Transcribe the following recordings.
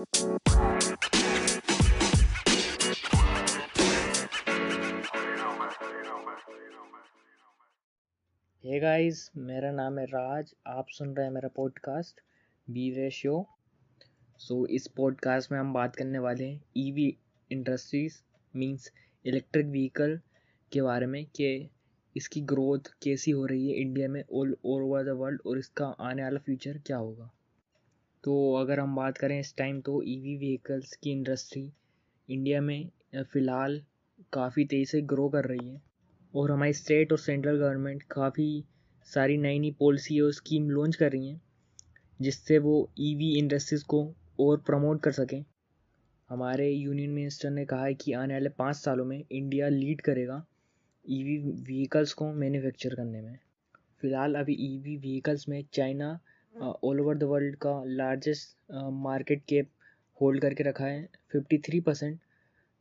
Hey guys मेरा नाम है राज। आप सुन रहे हैं मेरा पॉडकास्ट बी शो सो इस पॉडकास्ट में हम बात करने वाले हैं EV industries means electric vehicle के बारे में कि इसकी ग्रोथ कैसी हो रही है इंडिया में ऑल ओवर द वर्ल्ड और इसका आने वाला फ्यूचर क्या होगा। तो अगर हम बात करें इस टाइम तो ईवी व्हीकल्स की इंडस्ट्री इंडिया में फ़िलहाल काफ़ी तेज़ी से ग्रो कर रही है। और हमारी स्टेट और सेंट्रल गवर्नमेंट काफ़ी सारी नई नई पॉलिसी और स्कीम लॉन्च कर रही हैं, जिससे वो ईवी इंडस्ट्रीज़ को और प्रमोट कर सकें। हमारे यूनियन मिनिस्टर ने कहा है कि आने वाले पाँच सालों में इंडिया लीड करेगा ईवी व्हीकल्स को मैन्युफैक्चर करने में। फ़िलहाल अभी ईवी व्हीकल्स में China all over the world का लार्जेस्ट मार्केट कैप होल्ड करके रखा है। फिफ्टी थ्री परसेंट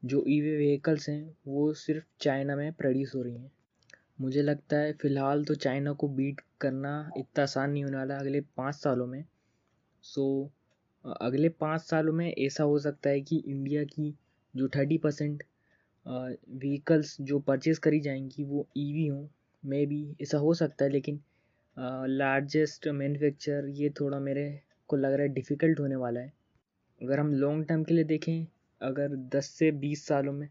जो ईवी व्हीकल्स हैं, वो सिर्फ़ चाइना में प्रोड्यूस हो रही हैं। मुझे लगता है फ़िलहाल तो चाइना को बीट करना इतना आसान नहीं होने वाला अगले पाँच सालों में। सो अगले पाँच सालों में ऐसा हो सकता है कि इंडिया की जो थर्टी परसेंट व्हीकल्स जो परचेज़ करी जाएँगी, वो ई वी हों। मे बी ऐसा हो सकता है, लेकिन लार्जेस्ट मैन्युफैक्चर ये थोड़ा मेरे को लग रहा है डिफ़िकल्ट होने वाला है। अगर हम लॉन्ग टर्म के लिए देखें अगर दस से बीस सालों में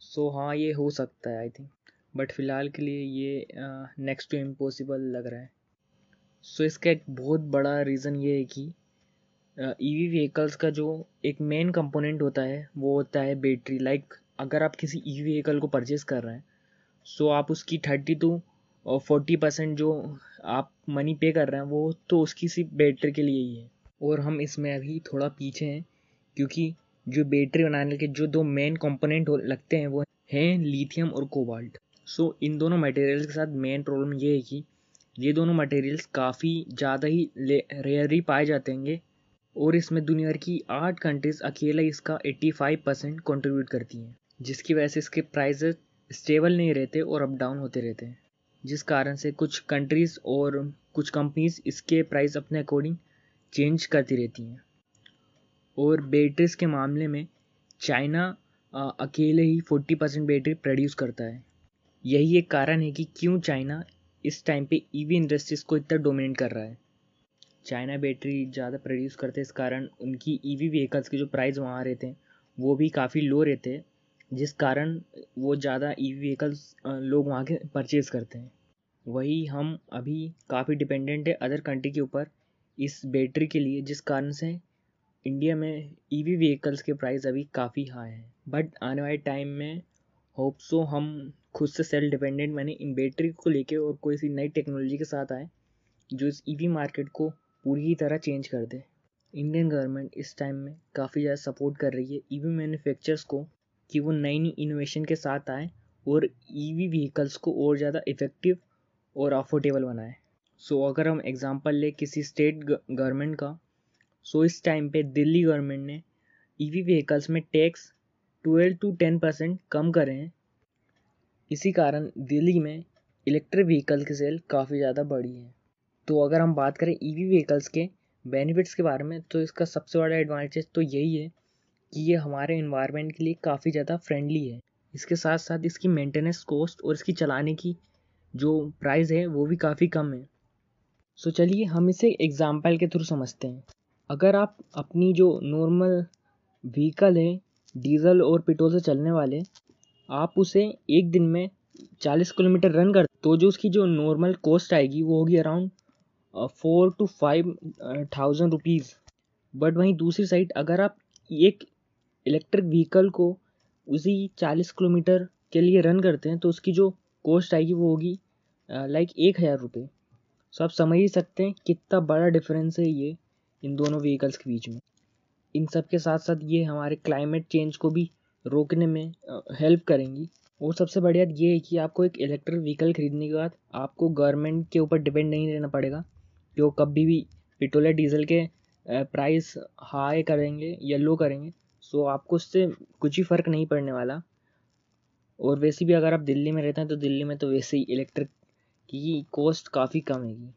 सो हाँ ये हो सकता है आई थिंक बट फ़िलहाल के लिए ये नेक्स्ट टू इम्पॉसिबल लग रहा है। सो so, इसका एक बहुत बड़ा रीज़न ये है कि ईवी व्हीकल्स का जो एक मेन कंपोनेंट होता है वो होता है बैटरी लाइक like, अगर आप किसी ईवी व्हीकल को परचेज़ कर रहे हैं सो so आप उसकी थर्टी टू फोर्टी परसेंट जो आप मनी पे कर रहे हैं, वो तो उसकी सिर्फ़ बैटरी के लिए ही है। और हम इसमें अभी थोड़ा पीछे हैं, क्योंकि जो बैटरी बनाने के जो दो मेन कंपोनेंट लगते हैं, वो हैं लिथियम और कोबाल्ट सो इन दोनों मटेरियल्स के साथ मेन प्रॉब्लम ये है कि ये दोनों मटेरियल्स काफ़ी ज़्यादा ही रेयरली पाए जाते हैं और इसमें दुनिया की आठ कंट्रीज़ अकेला इसका 85 परसेंट कॉन्ट्रीब्यूट करती हैं, जिसकी वजह से इसके प्राइजेस स्टेबल नहीं रहते और अप डाउन होते रहते हैं। जिस कारण से कुछ कंट्रीज़ और कुछ कंपनीज़ इसके प्राइस अपने अकॉर्डिंग चेंज करती रहती हैं। और बैटरीज के मामले में चाइना अकेले ही फोर्टी परसेंट बैटरी प्रोड्यूस करता है। यही एक कारण है कि क्यों चाइना इस टाइम पे ईवी इंडस्ट्रीज़ को इतना डोमिनेट कर रहा है। चाइना बैटरी ज़्यादा प्रोड्यूस करते इस कारण उनकी ईवी व्हीकल्स के जो प्राइस वहाँ रहते हैं, वो भी काफ़ी लो रहते हैं। जिस कारण वो ज़्यादा ईवी व्हीकल्स लोग वहाँ के परचेज़ करते हैं। वही हम अभी काफ़ी डिपेंडेंट है अदर कंट्री के ऊपर इस बैटरी के लिए, जिस कारण से इंडिया में ई वी व्हीकल्स के प्राइस अभी काफ़ी हाई हैं। बट आने वाले टाइम में होप सो हम खुद से सेल्फ डिपेंडेंट मैंने इन बैटरी को लेके और कोई सी नई टेक्नोलॉजी के साथ आए, जो इस ईवी मार्केट को पूरी तरह चेंज कर दे। इंडियन गवर्नमेंट इस टाइम में काफ़ी ज़्यादा सपोर्ट कर रही है ई वी मैन्युफैक्चरर्स को। कि वो नई नई इनोवेशन के साथ आए और ईवी व्हीकल्स को और ज़्यादा इफ़ेक्टिव और अफोर्डेबल बनाए। सो so, अगर हम एग्ज़ाम्पल ले किसी स्टेट गवर्नमेंट का सो so इस टाइम पे दिल्ली गवर्नमेंट ने ईवी व्हीकल्स में tax twelve to ten percent कम करे हैं। इसी कारण दिल्ली में इलेक्ट्रिक व्हीकल की सेल काफ़ी ज़्यादा बढ़ी है। तो अगर हम बात करें ईवी व्हीकल्स के बेनिफिट्स के बारे में तो इसका सबसे बड़ा एडवांटेज तो यही है कि ये हमारे इन्वायरमेंट के लिए काफ़ी ज़्यादा फ्रेंडली है। इसके साथ साथ इसकी मेंटेनेंस कॉस्ट और इसकी चलाने की जो प्राइस है, वो भी काफ़ी कम है। सो चलिए हम इसे एग्ज़ाम्पल के थ्रू समझते हैं। अगर आप अपनी जो नॉर्मल व्हीकल है डीज़ल और पेट्रोल से चलने वाले, आप उसे एक दिन में चालीस किलोमीटर रन कर तो जो उसकी जो नॉर्मल कॉस्ट आएगी, वो होगी around four to five thousand rupees but वहीं दूसरी साइड अगर आप एक इलेक्ट्रिक व्हीकल को उसी चालीस किलोमीटर के लिए रन करते हैं तो उसकी जो कॉस्ट आएगी वो होगी लाइक एक हज़ार रुपये सो आप समझ ही सकते हैं कितना बड़ा डिफरेंस है ये इन दोनों व्हीकल्स के बीच में। इन सब के साथ साथ ये हमारे क्लाइमेट चेंज को भी रोकने में हेल्प करेंगी। और सबसे बढ़िया ये है कि आपको एक इलेक्ट्रिक व्हीकल खरीदने के बाद आपको गवर्नमेंट के ऊपर डिपेंड नहीं रहना पड़ेगा कि वो कभी भी पेट्रोल या डीजल के प्राइस हाई करेंगे या लो करेंगे सो आपको उससे कुछ ही फ़र्क नहीं पड़ने वाला। और वैसे भी अगर आप दिल्ली में रहते हैं तो दिल्ली में तो वैसे ही इलेक्ट्रिक की कॉस्ट काफ़ी कम है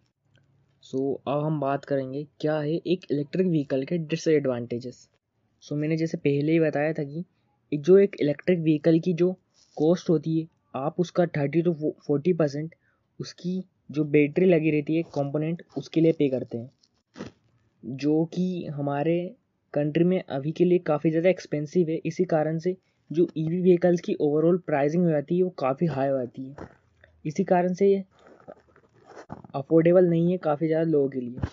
सो so, अब हम बात करेंगे क्या है एक इलेक्ट्रिक व्हीकल के डिसएडवांटेजेस सो मैंने जैसे पहले ही बताया था कि जो एक इलेक्ट्रिक व्हीकल की जो कॉस्ट होती है आप उसका थर्टी टू फोर्टी परसेंट उसकी जो बैटरी लगी रहती है कंपोनेंट उसके लिए पे करते हैं। जो कि हमारे कंट्री में अभी के लिए काफ़ी ज़्यादा एक्सपेंसिव है। इसी कारण से जो ई वी व्हीकल्स की ओवरऑल प्राइसिंग हो जाती है वो काफ़ी हाई हो जाती है। इसी कारण से ये अफोर्डेबल नहीं है काफ़ी ज़्यादा लोगों के लिए।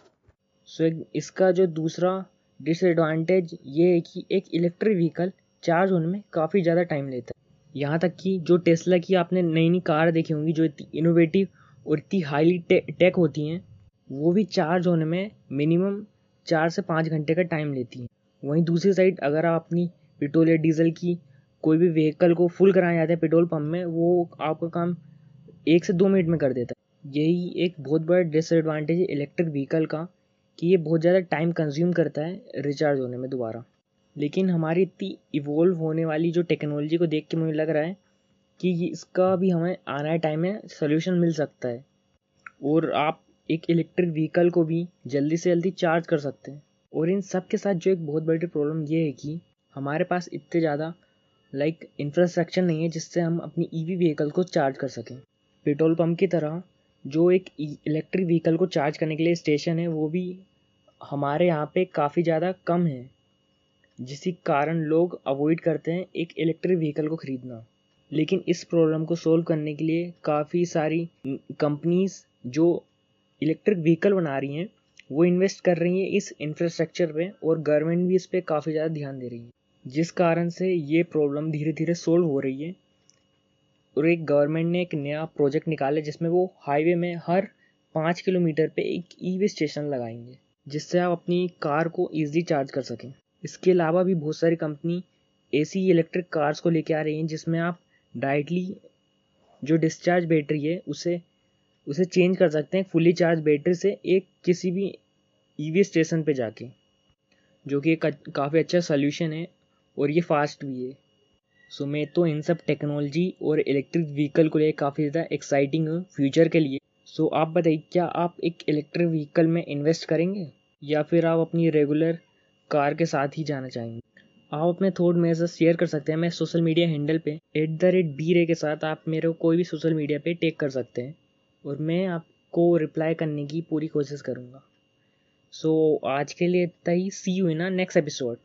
सो एक इसका जो दूसरा डिसएडवांटेज ये है कि एक इलेक्ट्रिक व्हीकल चार्ज होने में काफ़ी ज़्यादा टाइम लेता है। यहाँ तक कि जो टेस्ला की आपने नई नई कार देखी होंगी जो इतनी इनोवेटिव और इतनी हाईली टे, टेक होती हैं वो भी चार्ज होने में मिनिमम चार से पाँच घंटे का टाइम लेती हैं। वहीं दूसरी साइड अगर आप अपनी पेट्रोल या डीजल की कोई भी व्हीकल को फुल कराने जाते हैं पेट्रोल पंप में, वो आपका काम एक से दो मिनट में कर देता है। यही एक बहुत बड़ा डिसएडवांटेज है इलेक्ट्रिक व्हीकल का, कि ये बहुत ज़्यादा टाइम कंज्यूम करता है रिचार्ज होने में दोबारा। लेकिन हमारी इतनी इवोल्व होने वाली जो टेक्नोलॉजी को देख के मुझे लग रहा है कि इसका भी हमें आने टाइम में सोल्यूशन मिल सकता है। और आप एक इलेक्ट्रिक व्हीकल को भी जल्दी से जल्दी चार्ज कर सकते हैं। और इन सब के साथ जो एक बहुत बड़ी प्रॉब्लम ये है कि हमारे पास इतने ज़्यादा लाइक इंफ्रास्ट्रक्चर नहीं है जिससे हम अपनी ईवी व्हीकल को चार्ज कर सकें। पेट्रोल पंप की तरह जो एक इलेक्ट्रिक व्हीकल को चार्ज करने के लिए स्टेशन है, वो भी हमारे यहाँ पे काफ़ी ज़्यादा कम है। जिसी कारण लोग अवॉइड करते हैं एक इलेक्ट्रिक व्हीकल को ख़रीदना। लेकिन इस प्रॉब्लम को सोल्व करने के लिए काफ़ी सारी कंपनीज़ जो इलेक्ट्रिक व्हीकल बना रही हैं, वो इन्वेस्ट कर रही हैं इस इंफ्रास्ट्रक्चर पे और गवर्नमेंट भी इस पर काफ़ी ज़्यादा ध्यान दे रही है। जिस कारण से ये प्रॉब्लम धीरे धीरे सोल्व हो रही है और एक गवर्नमेंट ने एक नया प्रोजेक्ट निकाला जिसमें वो हाईवे में हर पाँच किलोमीटर पे एक ईवी स्टेशन लगाएँगे, जिससे आप अपनी कार को ईजिली चार्ज कर सकें। इसके अलावा भी बहुत सारी कंपनी ऐसी इलेक्ट्रिक कार्स को लेके आ रही हैं, जिसमें आप डायरेक्टली जो डिस्चार्ज बैटरी है, उसे उसे चेंज कर सकते हैं फुली चार्ज बैटरी से एक किसी भी ईवी स्टेशन पे जाके, जो कि एक काफ़ी अच्छा सोल्यूशन है और ये फास्ट भी है। सो मैं तो इन सब टेक्नोलॉजी और इलेक्ट्रिक व्हीकल को लेकर काफ़ी ज़्यादा एक्साइटिंग हूँ फ्यूचर के लिए। सो आप बताइए, क्या आप एक इलेक्ट्रिक व्हीकल में इन्वेस्ट करेंगे? या फिर आप अपनी रेगुलर कार के साथ ही जाना चाहेंगे? आप अपने थॉट मेरे साथ शेयर कर सकते हैं। मैं सोशल मीडिया हैंडल पे एट द रेट बी रे के साथ आप मेरे को कोई भी सोशल मीडिया पे टेक कर सकते हैं। और मैं आपको रिप्लाई करने की पूरी कोशिश करूँगा। सो so, आज के लिए इतना ही। See you in next episode